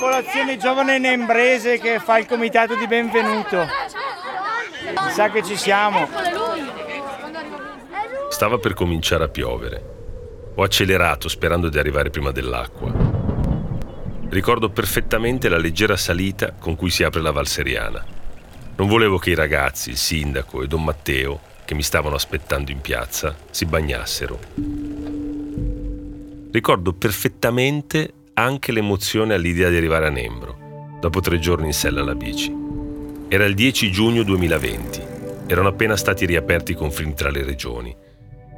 popolazione giovane nembrese che fa il comitato di benvenuto. Sa che ci siamo. Stava per cominciare a piovere. Ho accelerato sperando di arrivare prima dell'acqua. Ricordo perfettamente la leggera salita con cui si apre la Valseriana. Non volevo che i ragazzi, il sindaco e Don Matteo, che mi stavano aspettando in piazza, si bagnassero. Ricordo perfettamente anche l'emozione all'idea di arrivare a Nembro, dopo tre giorni in sella alla bici. Era il 10 giugno 2020, erano appena stati riaperti i confini tra le regioni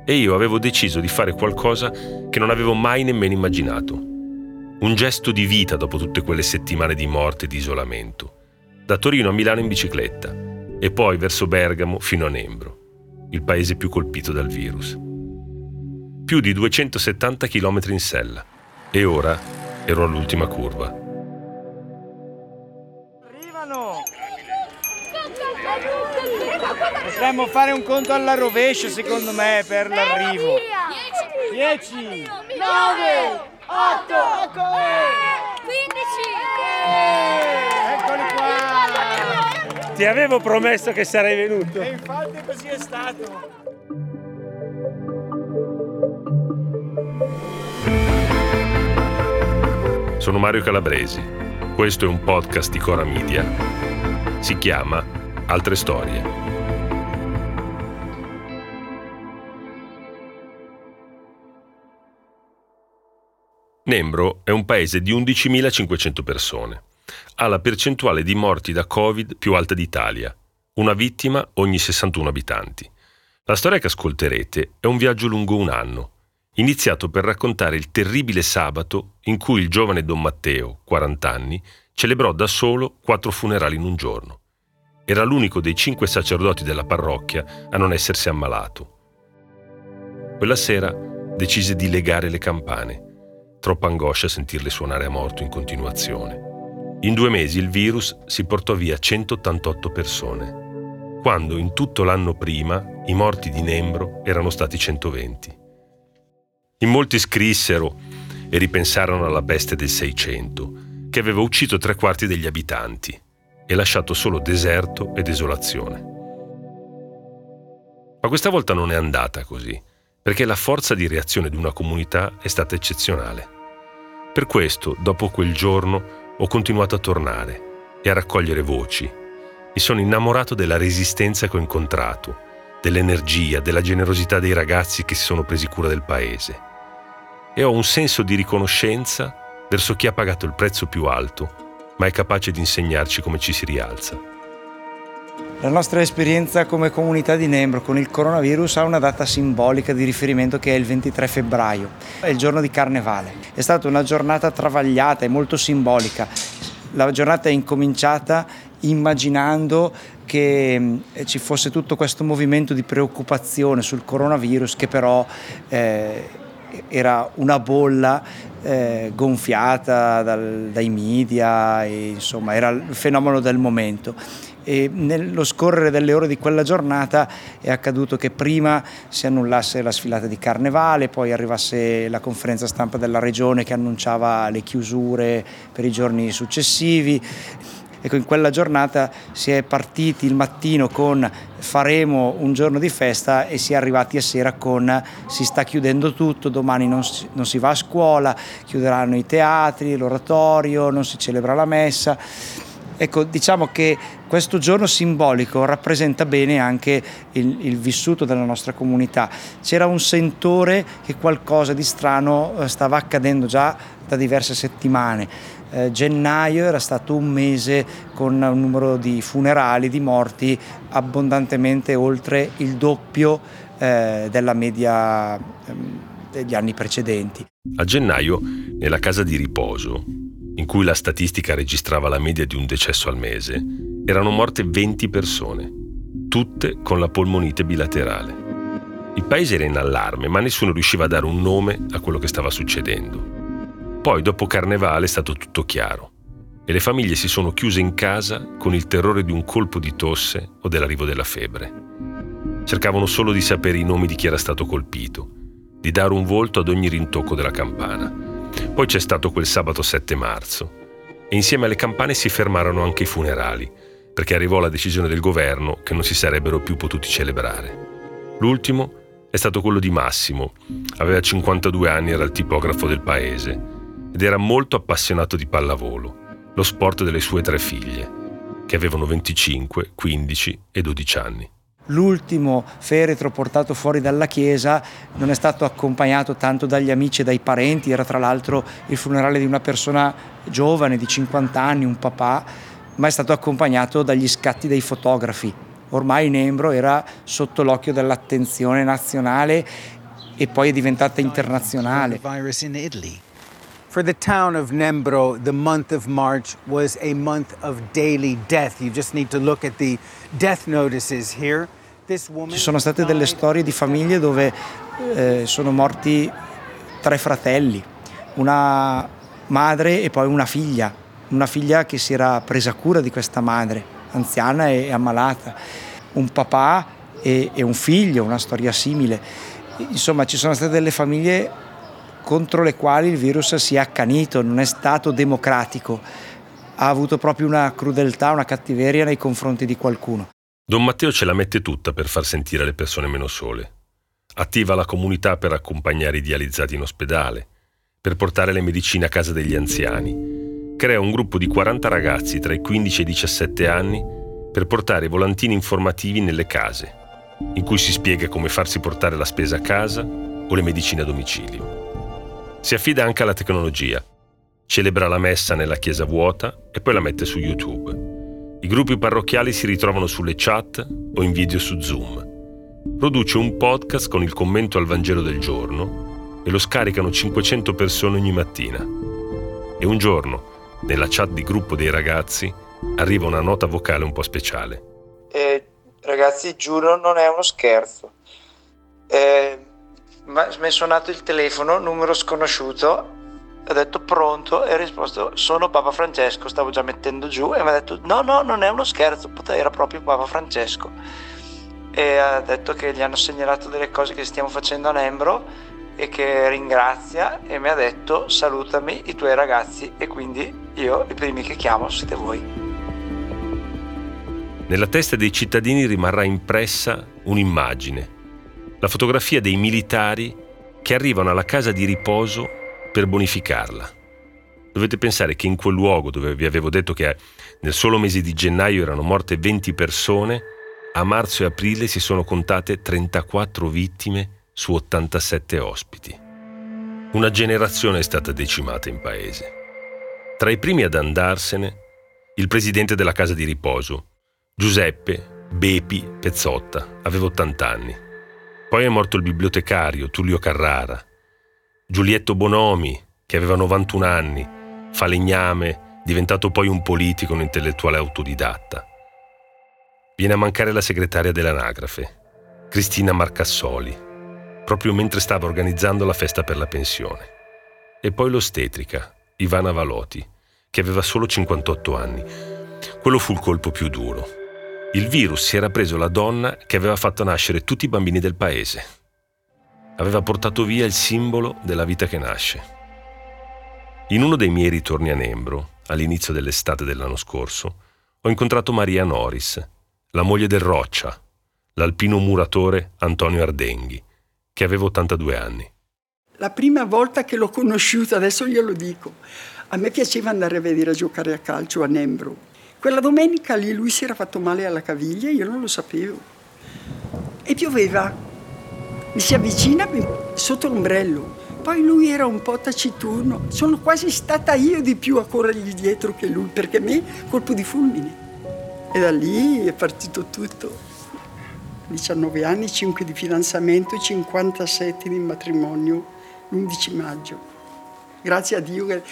e io avevo deciso di fare qualcosa che non avevo mai nemmeno immaginato. Un gesto di vita dopo tutte quelle settimane di morte e di isolamento. Da Torino a Milano in bicicletta e poi verso Bergamo fino a Nembro, il paese più colpito dal virus. Più di 270 km in sella e ora ero all'ultima curva. Arrivano! Potremmo fare un conto alla rovescia, secondo me, per l'arrivo. 10, 9, 8, ecco! 15! Eccoli qua! Ti avevo promesso che sarei venuto. E infatti così è stato. Sono Mario Calabresi. Questo è un podcast di Cora Media. Si chiama Altre Storie. Nembro è un paese di 11.500 persone. Ha la percentuale di morti da Covid più alta d'Italia, una vittima ogni 61 abitanti. La storia che ascolterete è un viaggio lungo un anno, iniziato per raccontare il terribile sabato in cui il giovane Don Matteo, 40 anni, celebrò da solo quattro funerali in un giorno. Era l'unico dei cinque sacerdoti della parrocchia a non essersi ammalato. Quella sera decise di legare le campane. Troppa angoscia sentirle suonare a morto in continuazione. In due mesi il virus si portò via 188 persone, quando in tutto l'anno prima i morti di Nembro erano stati 120. In molti scrissero e ripensarono alla peste del Seicento, che aveva ucciso tre quarti degli abitanti e lasciato solo deserto e desolazione. Ma questa volta non è andata così, perché la forza di reazione di una comunità è stata eccezionale. Per questo, dopo quel giorno, ho continuato a tornare e a raccogliere voci. Mi sono innamorato della resistenza che ho incontrato, dell'energia, della generosità dei ragazzi che si sono presi cura del paese. E ho un senso di riconoscenza verso chi ha pagato il prezzo più alto, ma è capace di insegnarci come ci si rialza. La nostra esperienza come comunità di Nembro con il coronavirus ha una data simbolica di riferimento che è il 23 febbraio, è il giorno di Carnevale. È stata una giornata travagliata e molto simbolica. La giornata è incominciata immaginando che ci fosse tutto questo movimento di preoccupazione sul coronavirus che però eh, era una bolla eh, gonfiata dal, dai media, e, insomma era il fenomeno del momento e nello scorrere delle ore di quella giornata è accaduto che prima si annullasse la sfilata di carnevale, poi arrivasse la conferenza stampa della regione che annunciava le chiusure per i giorni successivi. Ecco, in quella giornata si è partiti il mattino con faremo un giorno di festa e si è arrivati a sera con si sta chiudendo tutto, domani non si, non si va a scuola, chiuderanno i teatri, l'oratorio, non si celebra la messa. Ecco, diciamo che questo giorno simbolico rappresenta bene anche il, il, vissuto della nostra comunità. C'era un sentore che qualcosa di strano eh, stava accadendo già da diverse settimane. Eh, gennaio era stato un mese con un numero di funerali, di morti abbondantemente oltre il doppio eh, della media eh, degli anni precedenti. A gennaio, nella casa di riposo, in cui la statistica registrava la media di un decesso al mese, erano morte 20 persone, tutte con la polmonite bilaterale. Il paese era in allarme, ma nessuno riusciva a dare un nome a quello che stava succedendo. Poi, dopo Carnevale, è stato tutto chiaro. E le famiglie si sono chiuse in casa con il terrore di un colpo di tosse o dell'arrivo della febbre. Cercavano solo di sapere i nomi di chi era stato colpito, di dare un volto ad ogni rintocco della campana. Poi c'è stato quel sabato 7 marzo. E insieme alle campane si fermarono anche i funerali, perché arrivò la decisione del governo che non si sarebbero più potuti celebrare. L'ultimo è stato quello di Massimo, aveva 52 anni, era il tipografo del paese ed era molto appassionato di pallavolo, lo sport delle sue tre figlie, che avevano 25, 15 e 12 anni. L'ultimo feretro portato fuori dalla chiesa non è stato accompagnato tanto dagli amici e dai parenti, era tra l'altro il funerale di una persona giovane di 50 anni, un papà, ma è stato accompagnato dagli scatti dei fotografi. Ormai Nembro era sotto l'occhio dell'attenzione nazionale e poi è diventata internazionale. For the town of Nembro, the month of March was a month of daily death. You just need to look at the death notices here. Ci sono state delle storie di famiglie dove eh, sono morti tre fratelli, una madre e poi una figlia, una figlia che si era presa cura di questa madre, anziana e ammalata, un papà e, e un figlio, una storia simile. Insomma, ci sono state delle famiglie contro le quali il virus si è accanito, non è stato democratico, ha avuto proprio una crudeltà, una cattiveria nei confronti di qualcuno. Don Matteo ce la mette tutta per far sentire le persone meno sole. Attiva la comunità per accompagnare i dializzati in ospedale, per portare le medicine a casa degli anziani. Crea un gruppo di 40 ragazzi tra i 15 e i 17 anni per portare volantini informativi nelle case, in cui si spiega come farsi portare la spesa a casa o le medicine a domicilio. Si affida anche alla tecnologia. Celebra la messa nella chiesa vuota e poi la mette su YouTube. I gruppi parrocchiali si ritrovano sulle chat o in video su Zoom. Produce un podcast con il commento al Vangelo del giorno e lo scaricano 500 persone ogni mattina. E un giorno, nella chat di gruppo dei ragazzi, arriva una nota vocale un po' speciale. Eh, ragazzi, giuro, non è uno scherzo. Eh, mi è suonato il telefono, numero sconosciuto, ho detto pronto? E ho risposto sono Papa Francesco, stavo già mettendo giù. E mi ha detto no no non è uno scherzo, era proprio Papa Francesco. E ha detto che gli hanno segnalato delle cose che stiamo facendo a Nembro e che ringrazia e mi ha detto salutami i tuoi ragazzi e quindi io i primi che chiamo siete voi. Nella testa dei cittadini rimarrà impressa un'immagine la fotografia dei militari che arrivano alla casa di riposo per bonificarla. Dovete pensare che in quel luogo dove vi avevo detto che nel solo mese di gennaio erano morte 20 persone, a marzo e aprile si sono contate 34 vittime su 87 ospiti. Una generazione è stata decimata in paese. Tra i primi ad andarsene, il presidente della casa di riposo, Giuseppe Bepi Pezzotta, aveva 80 anni. Poi è morto il bibliotecario Tullio Carrara, Giulietto Bonomi, che aveva 91 anni, falegname, diventato poi un politico, un intellettuale autodidatta. Viene a mancare la segretaria dell'anagrafe, Cristina Marcassoli, proprio mentre stava organizzando la festa per la pensione. E poi l'ostetrica, Ivana Valoti, che aveva solo 58 anni. Quello fu il colpo più duro. Il virus si era preso la donna che aveva fatto nascere tutti i bambini del paese. Aveva portato via il simbolo della vita che nasce. In uno dei miei ritorni a Nembro, all'inizio dell'estate dell'anno scorso, ho incontrato Maria Noris, la moglie del Roccia, l'alpino muratore Antonio Ardenghi, che aveva 82 anni. La prima volta che l'ho conosciuta, adesso glielo dico, a me piaceva andare a vedere a giocare a calcio a Nembro quella domenica lì lui si era fatto male alla caviglia, io non lo sapevo. E pioveva. Mi si avvicina sotto l'ombrello. Poi lui era un po' taciturno. Sono quasi stata io di più a corrergli dietro che lui, perché a me colpo di fulmine. E da lì è partito tutto. 19 anni, 5 di fidanzamento, 57 di matrimonio, l'11 maggio. Grazie a Dio, e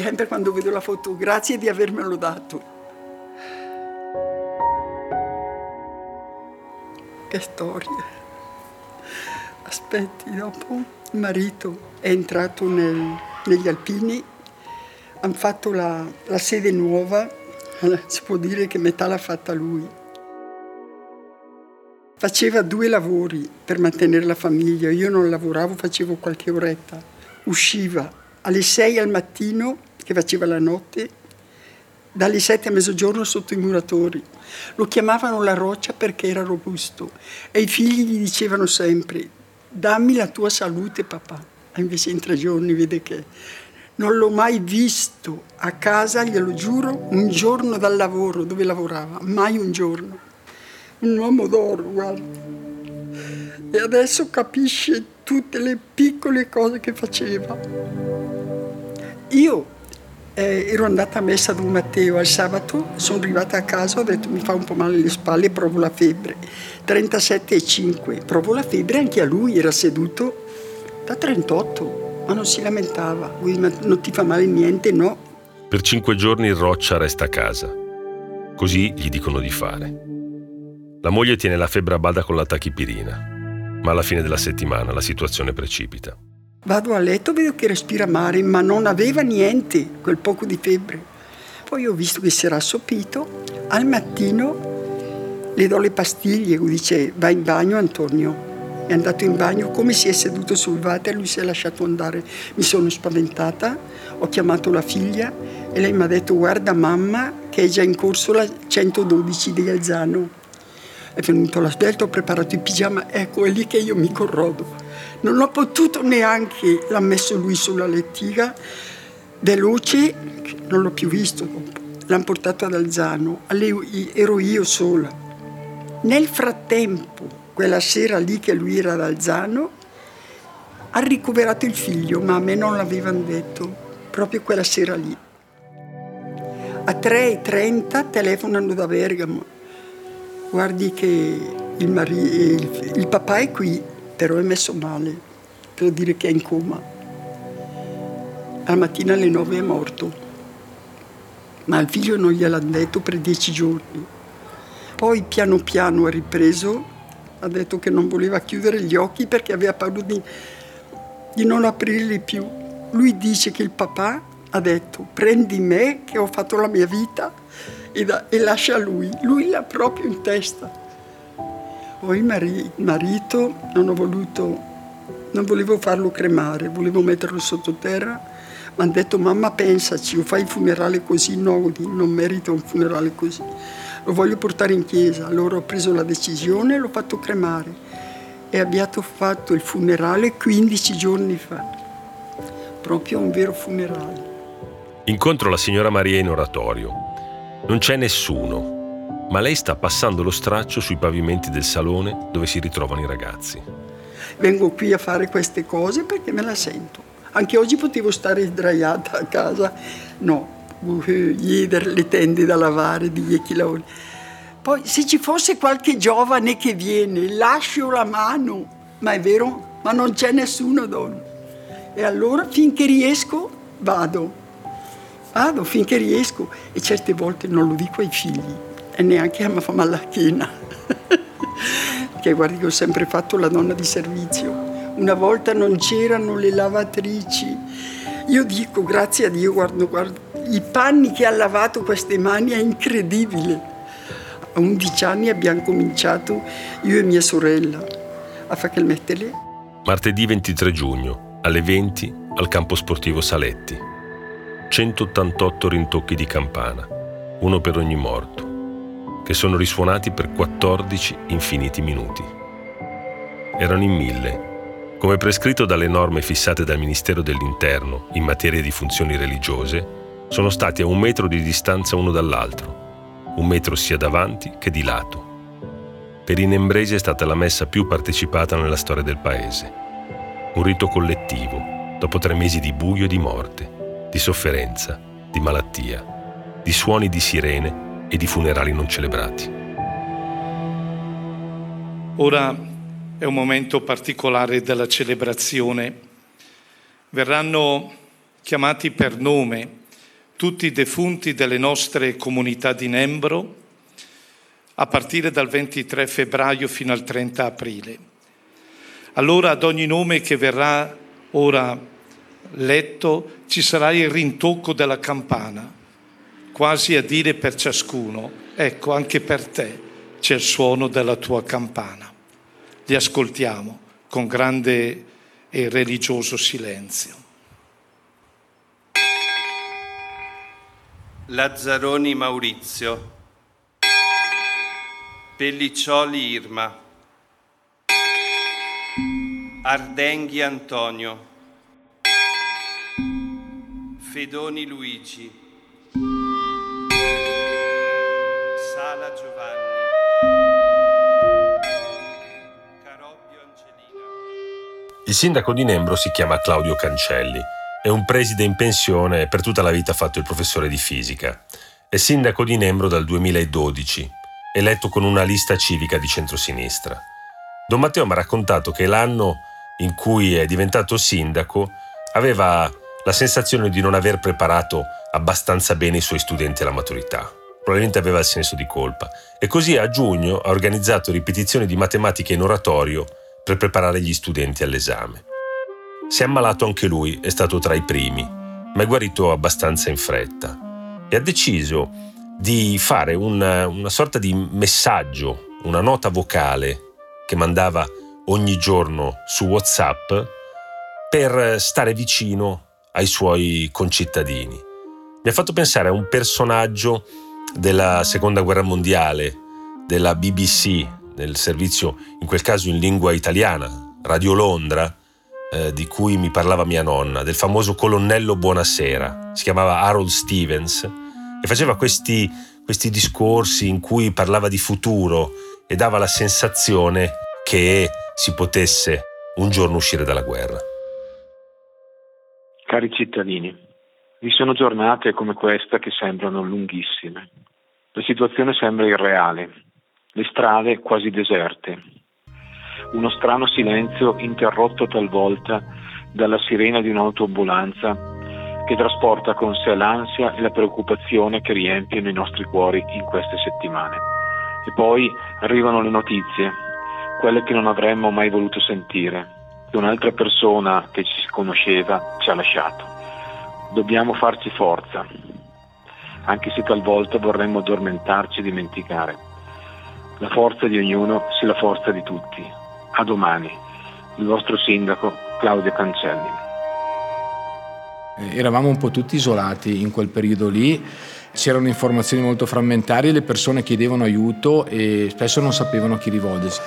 sempre quando vedo la foto, grazie di avermelo dato. Che storia. Aspetti, dopo il marito è entrato nel, negli Alpini, hanno fatto la, la sede nuova, si può dire che metà l'ha fatta lui. Faceva due lavori per mantenere la famiglia, io non lavoravo, facevo qualche oretta. Usciva alle 6 al mattino, che faceva la notte, dalle sette a mezzogiorno sotto i muratori. Lo chiamavano la roccia perché era robusto e i figli gli dicevano sempre dammi la tua salute papà. E invece in tre giorni vede che non l'ho mai visto a casa, glielo giuro, un giorno dal lavoro dove lavorava, mai un giorno. Un uomo d'oro, guarda. E adesso capisce tutte le piccole cose che faceva. Io eh, ero andata a messa Don Matteo al sabato, sono arrivata a casa, ho detto mi fa un po' male le spalle, provo la febbre. 37,5, provo la febbre, anche a lui era seduto da 38, ma non si lamentava. Lui, ma non ti fa male niente, no. Per cinque giorni Roccia resta a casa. Così gli dicono di fare. La moglie tiene la febbre a bada con la tachipirina, ma alla fine della settimana la situazione precipita. Vado a letto, vedo che respira male, ma non aveva niente, quel poco di febbre. Poi ho visto che si era assopito. Al mattino le do le pastiglie, lui dice vai in bagno Antonio. È andato in bagno, come si è seduto sul water, lui si è lasciato andare. Mi sono spaventata, ho chiamato la figlia e lei mi ha detto guarda mamma che è già in corso la 112 di Alzano. È venuto la svelta, ho preparato il pigiama, ecco è lì che io mi corrodo. Non ho potuto neanche, l'ha messo lui sulla lettiga, veloce, non l'ho più visto. L'hanno portato ad Alzano, ero io sola. Nel frattempo, quella sera lì che lui era ad Alzano, ha ricoverato il figlio, ma a me non l'avevano detto, proprio quella sera lì. A 3.30 telefonano da Bergamo. Guardi che il, mari- il, il papà è qui, però è messo male, per dire che è in coma. Al mattino alle nove è morto, ma al figlio non gliel'hanno detto per dieci giorni. Poi piano piano ha ripreso, ha detto che non voleva chiudere gli occhi perché aveva paura di, di non aprirli più. Lui dice che il papà ha detto prendi me che ho fatto la mia vita e, da, e lascia lui. Lui l'ha proprio in testa. Poi il marito non ho voluto, non volevo farlo cremare, volevo metterlo sottoterra. Mi hanno detto mamma pensaci, o fai il funerale così, no, non merito un funerale così. Lo voglio portare in chiesa. Allora ho preso la decisione e l'ho fatto cremare. E abbiamo fatto il funerale 15 giorni fa. Proprio un vero funerale. Incontro la signora Maria in oratorio. Non c'è nessuno, ma lei sta passando lo straccio sui pavimenti del salone dove si ritrovano i ragazzi. Vengo qui a fare queste cose perché me la sento. Anche oggi potevo stare sdraiata a casa. No, ieder le tende da lavare di Iechiloni. Poi se ci fosse qualche giovane che viene, lascio la mano. Ma è vero? Ma non c'è nessuno, donna. E allora finché riesco vado. Vado finché riesco e certe volte non lo dico ai figli e neanche a fa male la china. che guardi che ho sempre fatto la donna di servizio. Una volta non c'erano le lavatrici. Io dico, grazie a Dio, guardo, guardo, i panni che ha lavato queste mani è incredibile. A 11 anni abbiamo cominciato, io e mia sorella, a fare il mettere. Martedì 23 giugno, alle 20, al campo sportivo Saletti. 188 rintocchi di campana, uno per ogni morto che sono risuonati per 14 infiniti minuti. Erano in mille. Come prescritto dalle norme fissate dal Ministero dell'Interno in materia di funzioni religiose, sono stati a un metro di distanza uno dall'altro, un metro sia davanti che di lato. Per i nembresi è stata la messa più partecipata nella storia del paese. Un rito collettivo, dopo tre mesi di buio e di morte, di sofferenza, di malattia, di suoni di sirene e di funerali non celebrati. Ora è un momento particolare della celebrazione. Verranno chiamati per nome tutti i defunti delle nostre comunità di Nembro a partire dal 23 febbraio fino al 30 aprile. Allora ad ogni nome che verrà ora letto ci sarà il rintocco della campana quasi a dire per ciascuno, ecco anche per te c'è il suono della tua campana. Li ascoltiamo con grande e religioso silenzio. Lazzaroni Maurizio, Pelliccioli Irma, Ardenghi Antonio, Fedoni Luigi, Sala Giovanni, Carobbio Angelina. Il sindaco di Nembro si chiama Claudio Cancelli. È un preside in pensione e per tutta la vita ha fatto il professore di fisica. È sindaco di Nembro dal 2012, eletto con una lista civica di centrosinistra. Don Matteo mi ha raccontato che l'anno in cui è diventato sindaco aveva la sensazione di non aver preparato abbastanza bene i suoi studenti alla maturità. Probabilmente aveva il senso di colpa. E così a giugno ha organizzato ripetizioni di matematica in oratorio per preparare gli studenti all'esame. Si è ammalato anche lui, è stato tra i primi, ma è guarito abbastanza in fretta e ha deciso di fare una, una sorta di messaggio, una nota vocale che mandava ogni giorno su WhatsApp per stare vicino ai suoi concittadini. Mi ha fatto pensare a un personaggio della seconda guerra mondiale, della BBC, del servizio in quel caso in lingua italiana, Radio Londra, eh, di cui mi parlava mia nonna, del famoso colonnello Buonasera. Si chiamava Harold Stevens e faceva questi, questi discorsi in cui parlava di futuro e dava la sensazione che si potesse un giorno uscire dalla guerra. Cari cittadini, vi sono giornate come questa che sembrano lunghissime. La situazione sembra irreale, le strade quasi deserte. Uno strano silenzio interrotto talvolta dalla sirena di un'autoambulanza che trasporta con sé l'ansia e la preoccupazione che riempiono i nostri cuori in queste settimane. E poi arrivano le notizie, quelle che non avremmo mai voluto sentire, che un'altra persona che ci conosceva ci ha lasciato. Dobbiamo farci forza, anche se talvolta vorremmo addormentarci e dimenticare. La forza di ognuno sia la forza di tutti. A domani. Il vostro sindaco Claudio Cancelli. Eh, eravamo un po' tutti isolati in quel periodo lì, c'erano informazioni molto frammentarie, le persone chiedevano aiuto e spesso non sapevano a chi rivolgersi.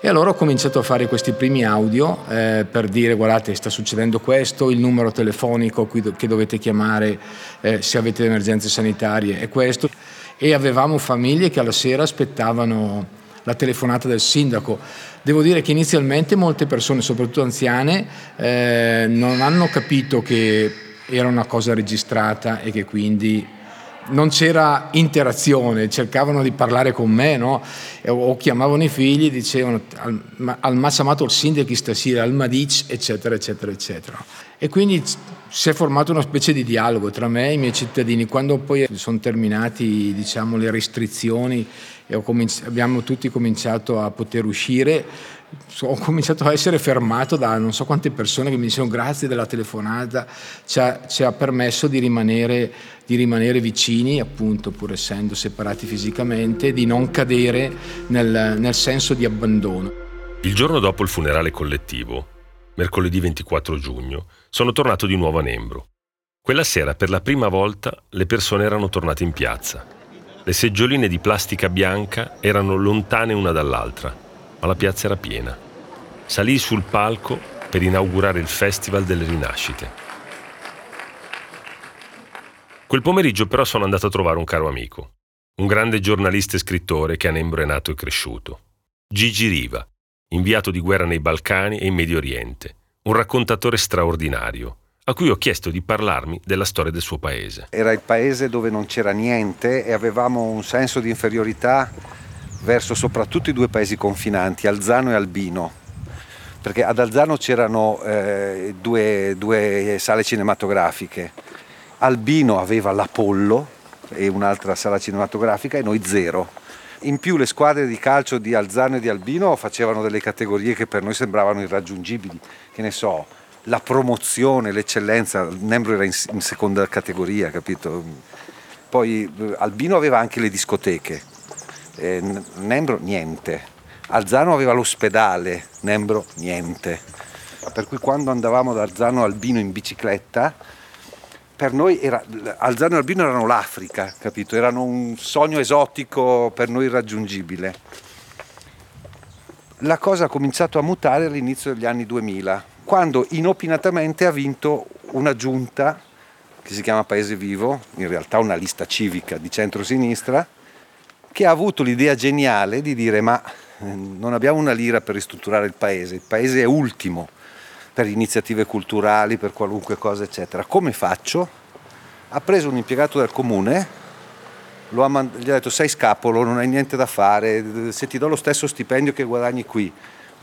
E allora ho cominciato a fare questi primi audio eh, per dire guardate sta succedendo questo, il numero telefonico che dovete chiamare eh, se avete emergenze sanitarie è questo. E avevamo famiglie che alla sera aspettavano la telefonata del sindaco. Devo dire che inizialmente molte persone, soprattutto anziane, eh, non hanno capito che era una cosa registrata e che quindi non c'era interazione, cercavano di parlare con me, no? o chiamavano i figli dicevano al, massamato il sindaco stasera, al Madic, eccetera, eccetera, eccetera. E quindi si è formato una specie di dialogo tra me e i miei cittadini. Quando poi sono terminati diciamo, le restrizioni e cominci- abbiamo tutti cominciato a poter uscire, ho cominciato a essere fermato da non so quante persone che mi dicevano grazie della telefonata, ci ha, ci ha permesso di rimanere, di rimanere, vicini, appunto pur essendo separati fisicamente, di non cadere nel, nel senso di abbandono. Il giorno dopo il funerale collettivo, mercoledì 24 giugno, sono tornato di nuovo a Nembro. Quella sera, per la prima volta, le persone erano tornate in piazza. Le seggioline di plastica bianca erano lontane una dall'altra, ma la piazza era piena. Salii sul palco per inaugurare il Festival delle Rinascite. Quel pomeriggio però sono andato a trovare un caro amico, un grande giornalista e scrittore che a Nembro è nato e cresciuto. Gigi Riva, inviato di guerra nei Balcani e in Medio Oriente, un raccontatore straordinario, a cui ho chiesto di parlarmi della storia del suo paese. Era il paese dove non c'era niente e avevamo un senso di inferiorità verso soprattutto i due paesi confinanti, Alzano e Albino, perché ad Alzano c'erano eh, due, due sale cinematografiche, Albino aveva l'Apollo e un'altra sala cinematografica e noi zero. In più le squadre di calcio di Alzano e di Albino facevano delle categorie che per noi sembravano irraggiungibili, che ne so, la promozione, l'eccellenza, Nembro era in, in seconda categoria, capito? Poi eh, Albino aveva anche le discoteche, eh, Nembro niente. Alzano aveva l'ospedale, Nembro niente. Per cui quando andavamo da Alzano a Albino in bicicletta per noi era, Alzano e Albino erano l'Africa, capito? Erano un sogno esotico per noi irraggiungibile. La cosa ha cominciato a mutare all'inizio degli anni 2000, quando inopinatamente ha vinto una giunta che si chiama Paese Vivo, in realtà una lista civica di centro-sinistra, che ha avuto l'idea geniale di dire ma eh, non abbiamo una lira per ristrutturare il paese, il paese è ultimo, per iniziative culturali, per qualunque cosa, eccetera. Come faccio? Ha preso un impiegato del comune, mand- gli ha detto sei scapolo, non hai niente da fare, se ti do lo stesso stipendio che guadagni qui,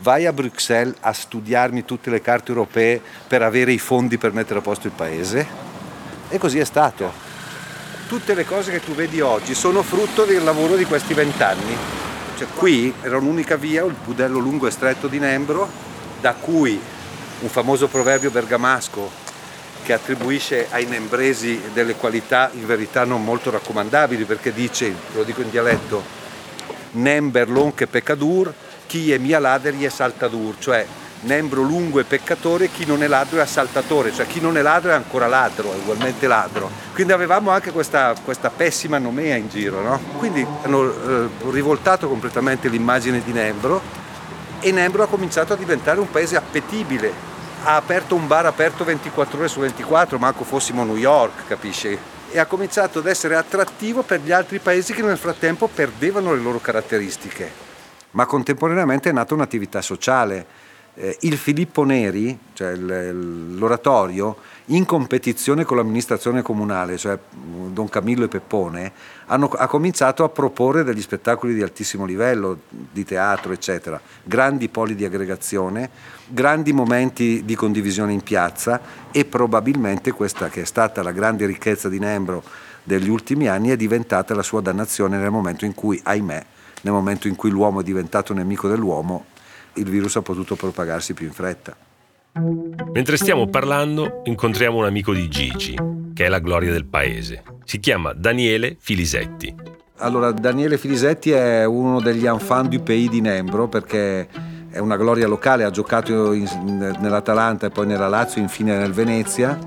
vai a Bruxelles a studiarmi tutte le carte europee per avere i fondi per mettere a posto il paese. E così è stato. Tutte le cose che tu vedi oggi sono frutto del lavoro di questi vent'anni. Cioè, qui era un'unica via, il budello lungo e stretto di Nembro, da cui un famoso proverbio bergamasco che attribuisce ai nembresi delle qualità in verità non molto raccomandabili perché dice, lo dico in dialetto, nember lonche peccadur, chi è mia ladri è saltadur, cioè nembro lungo e peccatore, chi non è ladro è assaltatore, cioè chi non è ladro è ancora ladro, è ugualmente ladro. Quindi avevamo anche questa, questa pessima nomea in giro, no? Quindi hanno eh, rivoltato completamente l'immagine di Nembro e Nembro ha cominciato a diventare un paese appetibile. Ha aperto un bar aperto 24 ore su 24, manco fossimo New York, capisci? E ha cominciato ad essere attrattivo per gli altri paesi che nel frattempo perdevano le loro caratteristiche. Ma contemporaneamente è nata un'attività sociale eh, il Filippo Neri, cioè l'oratorio, in competizione con l'amministrazione comunale, cioè Don Camillo e Peppone, hanno, ha cominciato a proporre degli spettacoli di altissimo livello, di teatro, eccetera, grandi poli di aggregazione, grandi momenti di condivisione in piazza e probabilmente questa che è stata la grande ricchezza di Nembro degli ultimi anni è diventata la sua dannazione nel momento in cui, ahimè, nel momento in cui l'uomo è diventato nemico dell'uomo, il virus ha potuto propagarsi più in fretta. Mentre stiamo parlando, incontriamo un amico di Gigi, che è la gloria del paese. Si chiama Daniele Filisetti. Allora, Daniele Filisetti è uno degli enfants du pays di Nembro perché è una gloria locale, ha giocato in, nell'Atalanta e poi nella Lazio, infine nel Venezia.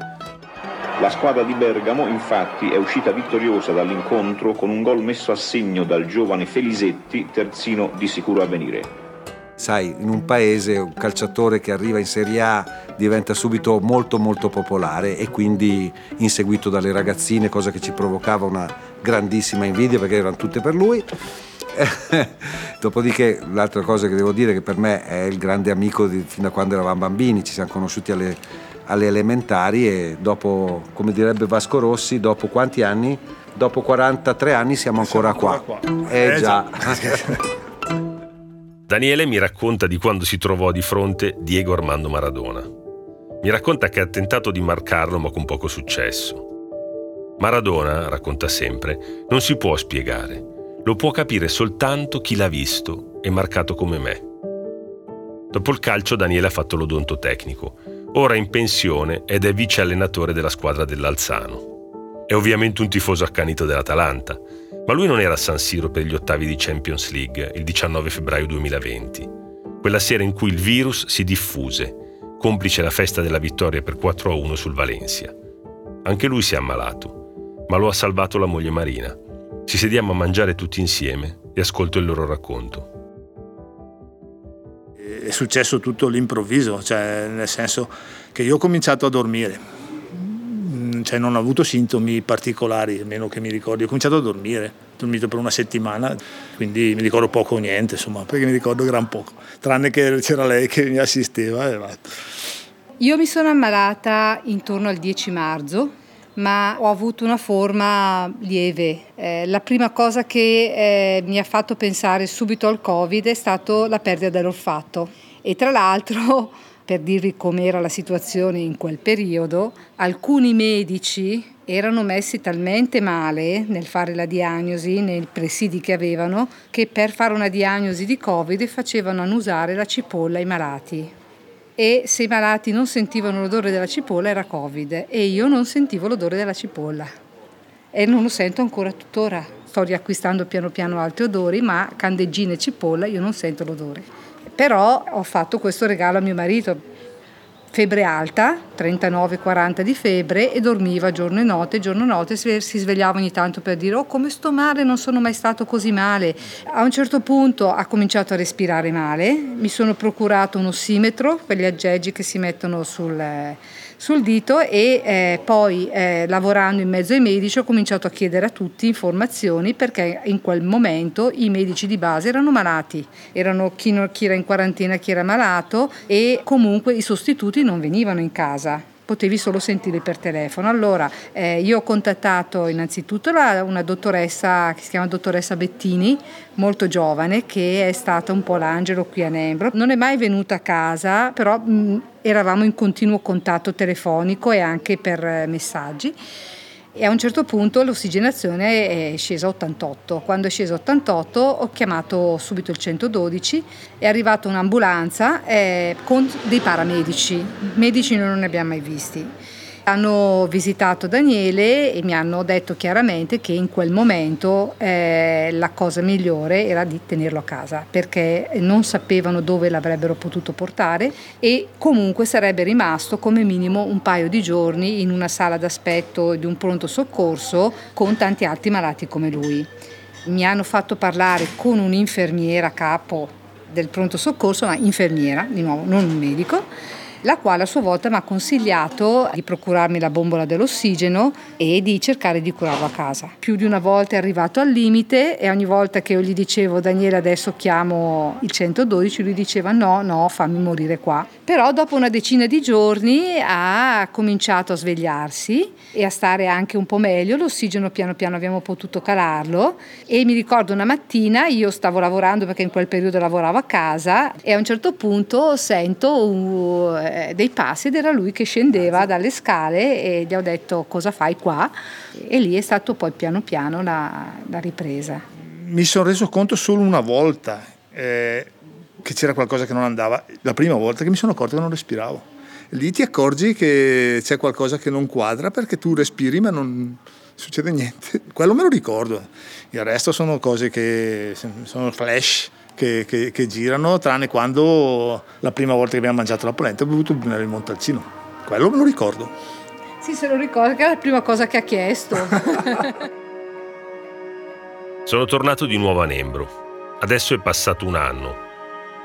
La squadra di Bergamo infatti è uscita vittoriosa dall'incontro con un gol messo a segno dal giovane Felisetti, terzino di sicuro avvenire. Sai, in un paese un calciatore che arriva in Serie A diventa subito molto molto popolare e quindi inseguito dalle ragazzine, cosa che ci provocava una grandissima invidia perché erano tutte per lui. Dopodiché l'altra cosa che devo dire è che per me è il grande amico di, fino a quando eravamo bambini, ci siamo conosciuti alle, alle elementari e dopo, come direbbe Vasco Rossi, dopo quanti anni? Dopo 43 anni siamo ancora, siamo ancora qua. qua. Eh, eh già. Daniele mi racconta di quando si trovò di fronte Diego Armando Maradona. Mi racconta che ha tentato di marcarlo ma con poco successo. Maradona, racconta sempre, non si può spiegare. Lo può capire soltanto chi l'ha visto e marcato come me. Dopo il calcio Daniele ha fatto l'odontotecnico, ora in pensione ed è vice allenatore della squadra dell'Alzano. È ovviamente un tifoso accanito dell'Atalanta, ma lui non era a San Siro per gli ottavi di Champions League il 19 febbraio 2020, quella sera in cui il virus si diffuse, complice la festa della vittoria per 4-1 sul Valencia. Anche lui si è ammalato, ma lo ha salvato la moglie Marina. Ci sediamo a mangiare tutti insieme e ascolto il loro racconto. È successo tutto all'improvviso, cioè nel senso che io ho cominciato a dormire cioè non ho avuto sintomi particolari, almeno che mi ricordi. Ho cominciato a dormire, ho dormito per una settimana, quindi mi ricordo poco o niente, insomma, perché mi ricordo gran poco, tranne che c'era lei che mi assisteva e basta. Io mi sono ammalata intorno al 10 marzo, ma ho avuto una forma lieve. Eh, la prima cosa che eh, mi ha fatto pensare subito al Covid è stata la perdita dell'olfatto e tra l'altro per dirvi com'era la situazione in quel periodo, alcuni medici erano messi talmente male nel fare la diagnosi, nei presidi che avevano, che per fare una diagnosi di Covid facevano annusare la cipolla ai malati. E se i malati non sentivano l'odore della cipolla era Covid e io non sentivo l'odore della cipolla. E non lo sento ancora tuttora. Sto riacquistando piano piano altri odori, ma candeggina e cipolla io non sento l'odore. Però ho fatto questo regalo a mio marito. febbre alta, 39-40 di febbre e dormiva giorno e notte, giorno e notte si svegliava ogni tanto per dire oh come sto male, non sono mai stato così male. A un certo punto ha cominciato a respirare male, mi sono procurato un ossimetro, quegli aggeggi che si mettono sul sul dito e eh, poi eh, lavorando in mezzo ai medici ho cominciato a chiedere a tutti informazioni perché in quel momento i medici di base erano malati, erano chi, non, chi era in quarantena, chi era malato e comunque i sostituti non venivano in casa potevi solo sentire per telefono. Allora eh, io ho contattato innanzitutto la, una dottoressa che si chiama dottoressa Bettini, molto giovane, che è stata un po' l'angelo qui a Nembro. Non è mai venuta a casa, però mh, eravamo in continuo contatto telefonico e anche per eh, messaggi e a un certo punto l'ossigenazione è scesa a 88. Quando è scesa a 88 ho chiamato subito il 112, è arrivata un'ambulanza eh, con dei paramedici, medici non ne abbiamo mai visti. Hanno visitato Daniele e mi hanno detto chiaramente che in quel momento eh, la cosa migliore era di tenerlo a casa perché non sapevano dove l'avrebbero potuto portare e comunque sarebbe rimasto come minimo un paio di giorni in una sala d'aspetto di un pronto soccorso con tanti altri malati come lui. Mi hanno fatto parlare con un'infermiera capo del pronto soccorso, ma infermiera, di nuovo, non un medico la quale a sua volta mi ha consigliato di procurarmi la bombola dell'ossigeno e di cercare di curarlo a casa. Più di una volta è arrivato al limite e ogni volta che io gli dicevo Daniele adesso chiamo il 112 lui diceva no, no, fammi morire qua. Però dopo una decina di giorni ha cominciato a svegliarsi e a stare anche un po' meglio, l'ossigeno piano piano abbiamo potuto calarlo e mi ricordo una mattina io stavo lavorando perché in quel periodo lavoravo a casa e a un certo punto sento un eh, dei passi ed era lui che scendeva dalle scale e gli ho detto cosa fai qua e lì è stato poi piano piano la, la ripresa. Mi sono reso conto solo una volta eh, che c'era qualcosa che non andava, la prima volta che mi sono accorto che non respiravo. Lì ti accorgi che c'è qualcosa che non quadra perché tu respiri ma non succede niente. Quello me lo ricordo. Il resto sono cose che sono flash che, che, che, girano, tranne quando la prima volta che abbiamo mangiato la polenta ho bevuto il montalcino. Quello me lo ricordo. Sì, se lo ricordo, che è la prima cosa che ha chiesto. Sono tornato di nuovo a Nembro. Adesso è passato un anno.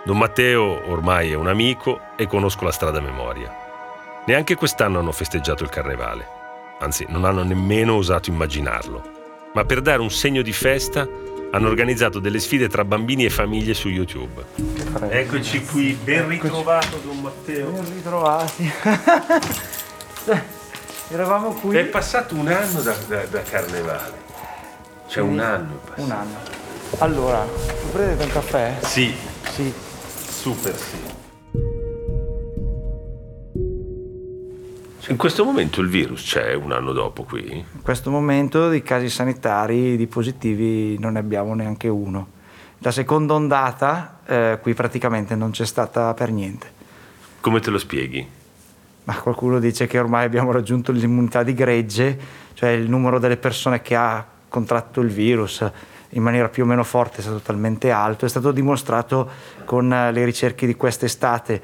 Don Matteo ormai è un amico e conosco la strada a memoria. Neanche quest'anno hanno festeggiato il carnevale. Anzi, non hanno nemmeno osato immaginarlo. Ma per dare un segno di festa hanno organizzato delle sfide tra bambini e famiglie su YouTube. Eccoci qui, ben ritrovato Don Matteo. Ben ritrovati. Eravamo qui. È passato un anno da, da, da Carnevale. Cioè un anno è passato. Un anno. Allora, prendete un caffè? Sì. Sì. Super sì. In questo momento il virus c'è un anno dopo qui? In questo momento di casi sanitari di positivi non ne abbiamo neanche uno. La seconda ondata eh, qui praticamente non c'è stata per niente. Come te lo spieghi? Ma qualcuno dice che ormai abbiamo raggiunto l'immunità di gregge, cioè il numero delle persone che ha contratto il virus in maniera più o meno forte è stato talmente alto, è stato dimostrato con le ricerche di quest'estate,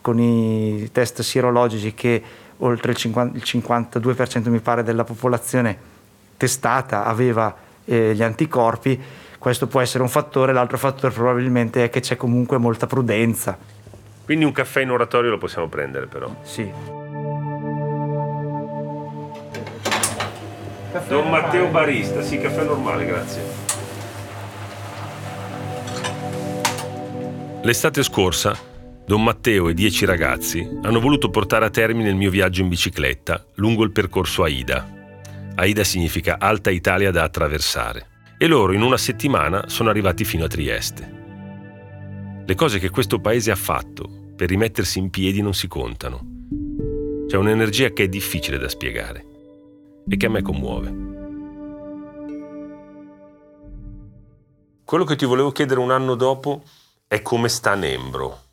con i test sierologici che oltre il, 50, il 52% mi pare della popolazione testata aveva eh, gli anticorpi, questo può essere un fattore, l'altro fattore probabilmente è che c'è comunque molta prudenza. Quindi un caffè in oratorio lo possiamo prendere però? Sì. Caffè Don Matteo Barista, sì, caffè normale, grazie. L'estate scorsa Don Matteo e dieci ragazzi hanno voluto portare a termine il mio viaggio in bicicletta lungo il percorso AIDA. AIDA significa Alta Italia da attraversare. E loro in una settimana sono arrivati fino a Trieste. Le cose che questo paese ha fatto per rimettersi in piedi non si contano. C'è un'energia che è difficile da spiegare e che a me commuove. Quello che ti volevo chiedere un anno dopo è come sta Nembro.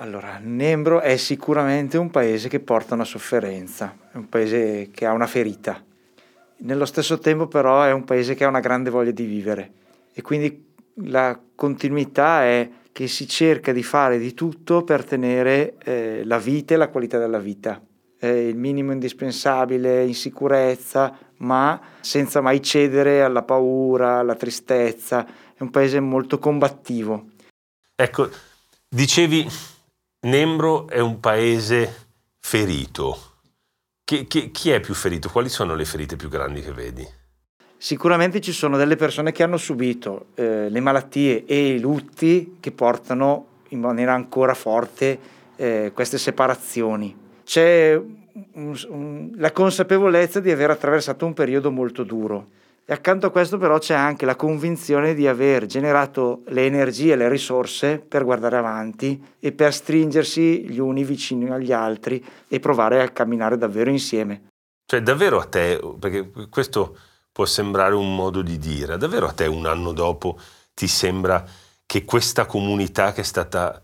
Allora, Nembro è sicuramente un paese che porta una sofferenza, è un paese che ha una ferita. Nello stesso tempo però è un paese che ha una grande voglia di vivere e quindi la continuità è che si cerca di fare di tutto per tenere eh, la vita e la qualità della vita, eh, il minimo indispensabile in sicurezza, ma senza mai cedere alla paura, alla tristezza. È un paese molto combattivo. Ecco, dicevi, Nembro è un paese ferito. Chi, chi, chi è più ferito? Quali sono le ferite più grandi che vedi? Sicuramente ci sono delle persone che hanno subito eh, le malattie e i lutti che portano in maniera ancora forte eh, queste separazioni. C'è un, un, la consapevolezza di aver attraversato un periodo molto duro e accanto a questo però c'è anche la convinzione di aver generato le energie, le risorse per guardare avanti e per stringersi gli uni vicini agli altri e provare a camminare davvero insieme. Cioè davvero a te, perché questo può sembrare un modo di dire, davvero a te un anno dopo ti sembra che questa comunità che è stata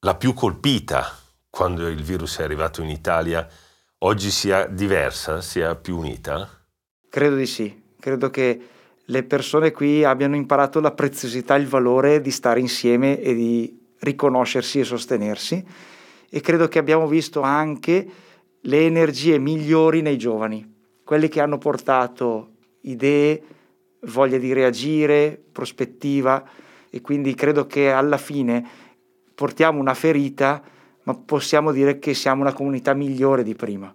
la più colpita quando il virus è arrivato in Italia oggi sia diversa, sia più unita? Credo di sì, credo che le persone qui abbiano imparato la preziosità e il valore di stare insieme e di riconoscersi e sostenersi e credo che abbiamo visto anche le energie migliori nei giovani, quelli che hanno portato idee, voglia di reagire, prospettiva e quindi credo che alla fine portiamo una ferita, ma possiamo dire che siamo una comunità migliore di prima.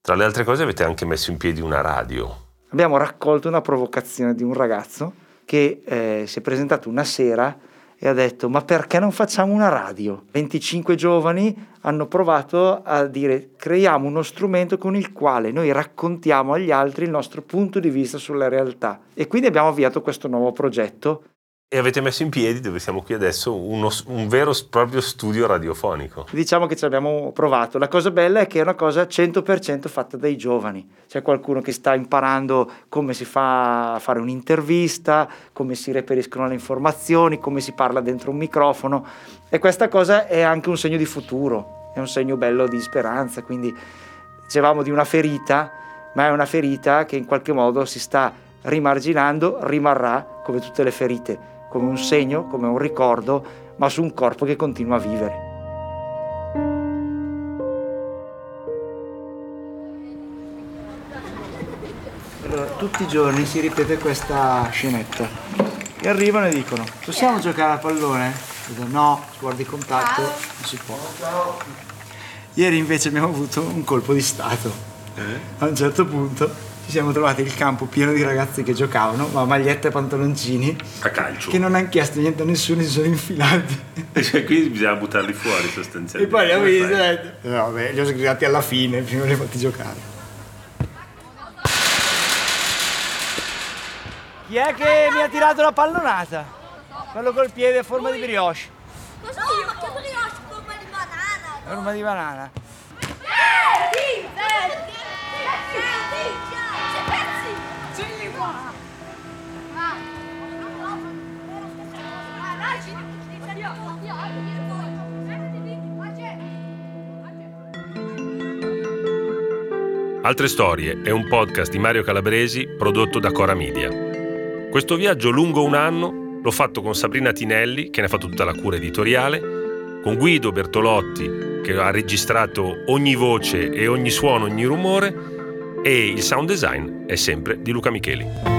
Tra le altre cose avete anche messo in piedi una radio. Abbiamo raccolto una provocazione di un ragazzo che eh, si è presentato una sera e ha detto ma perché non facciamo una radio? 25 giovani hanno provato a dire creiamo uno strumento con il quale noi raccontiamo agli altri il nostro punto di vista sulla realtà e quindi abbiamo avviato questo nuovo progetto e avete messo in piedi, dove siamo qui adesso, uno, un vero e proprio studio radiofonico. Diciamo che ci abbiamo provato. La cosa bella è che è una cosa 100% fatta dai giovani. C'è qualcuno che sta imparando come si fa a fare un'intervista, come si reperiscono le informazioni, come si parla dentro un microfono. E questa cosa è anche un segno di futuro, è un segno bello di speranza. Quindi dicevamo di una ferita, ma è una ferita che in qualche modo si sta rimarginando, rimarrà come tutte le ferite come un segno, come un ricordo, ma su un corpo che continua a vivere. Allora, tutti i giorni si ripete questa scenetta. E arrivano e dicono, possiamo giocare a pallone? Dico, no, sport di contatto, non si può. Ieri invece abbiamo avuto un colpo di Stato. Eh? A un certo punto ci siamo trovati il campo pieno di ragazzi che giocavano, ma magliette e pantaloncini. A calcio. Che non hanno chiesto niente a nessuno, si sono infilati. E cioè, quindi bisogna buttarli fuori sostanzialmente. E poi li ho visti, no, beh, li ho sgridati alla fine, prima li ho fatti giocare. Chi è che mi ha tirato la pallonata? Quello col piede a forma di brioche. Così, ma che brioche? Forma di banana. Forma di banana. Altre storie è un podcast di Mario Calabresi prodotto da Cora Media. Questo viaggio lungo un anno l'ho fatto con Sabrina Tinelli, che ne ha fatto tutta la cura editoriale, con Guido Bertolotti, che ha registrato ogni voce e ogni suono, ogni rumore, e il sound design è sempre di Luca Micheli.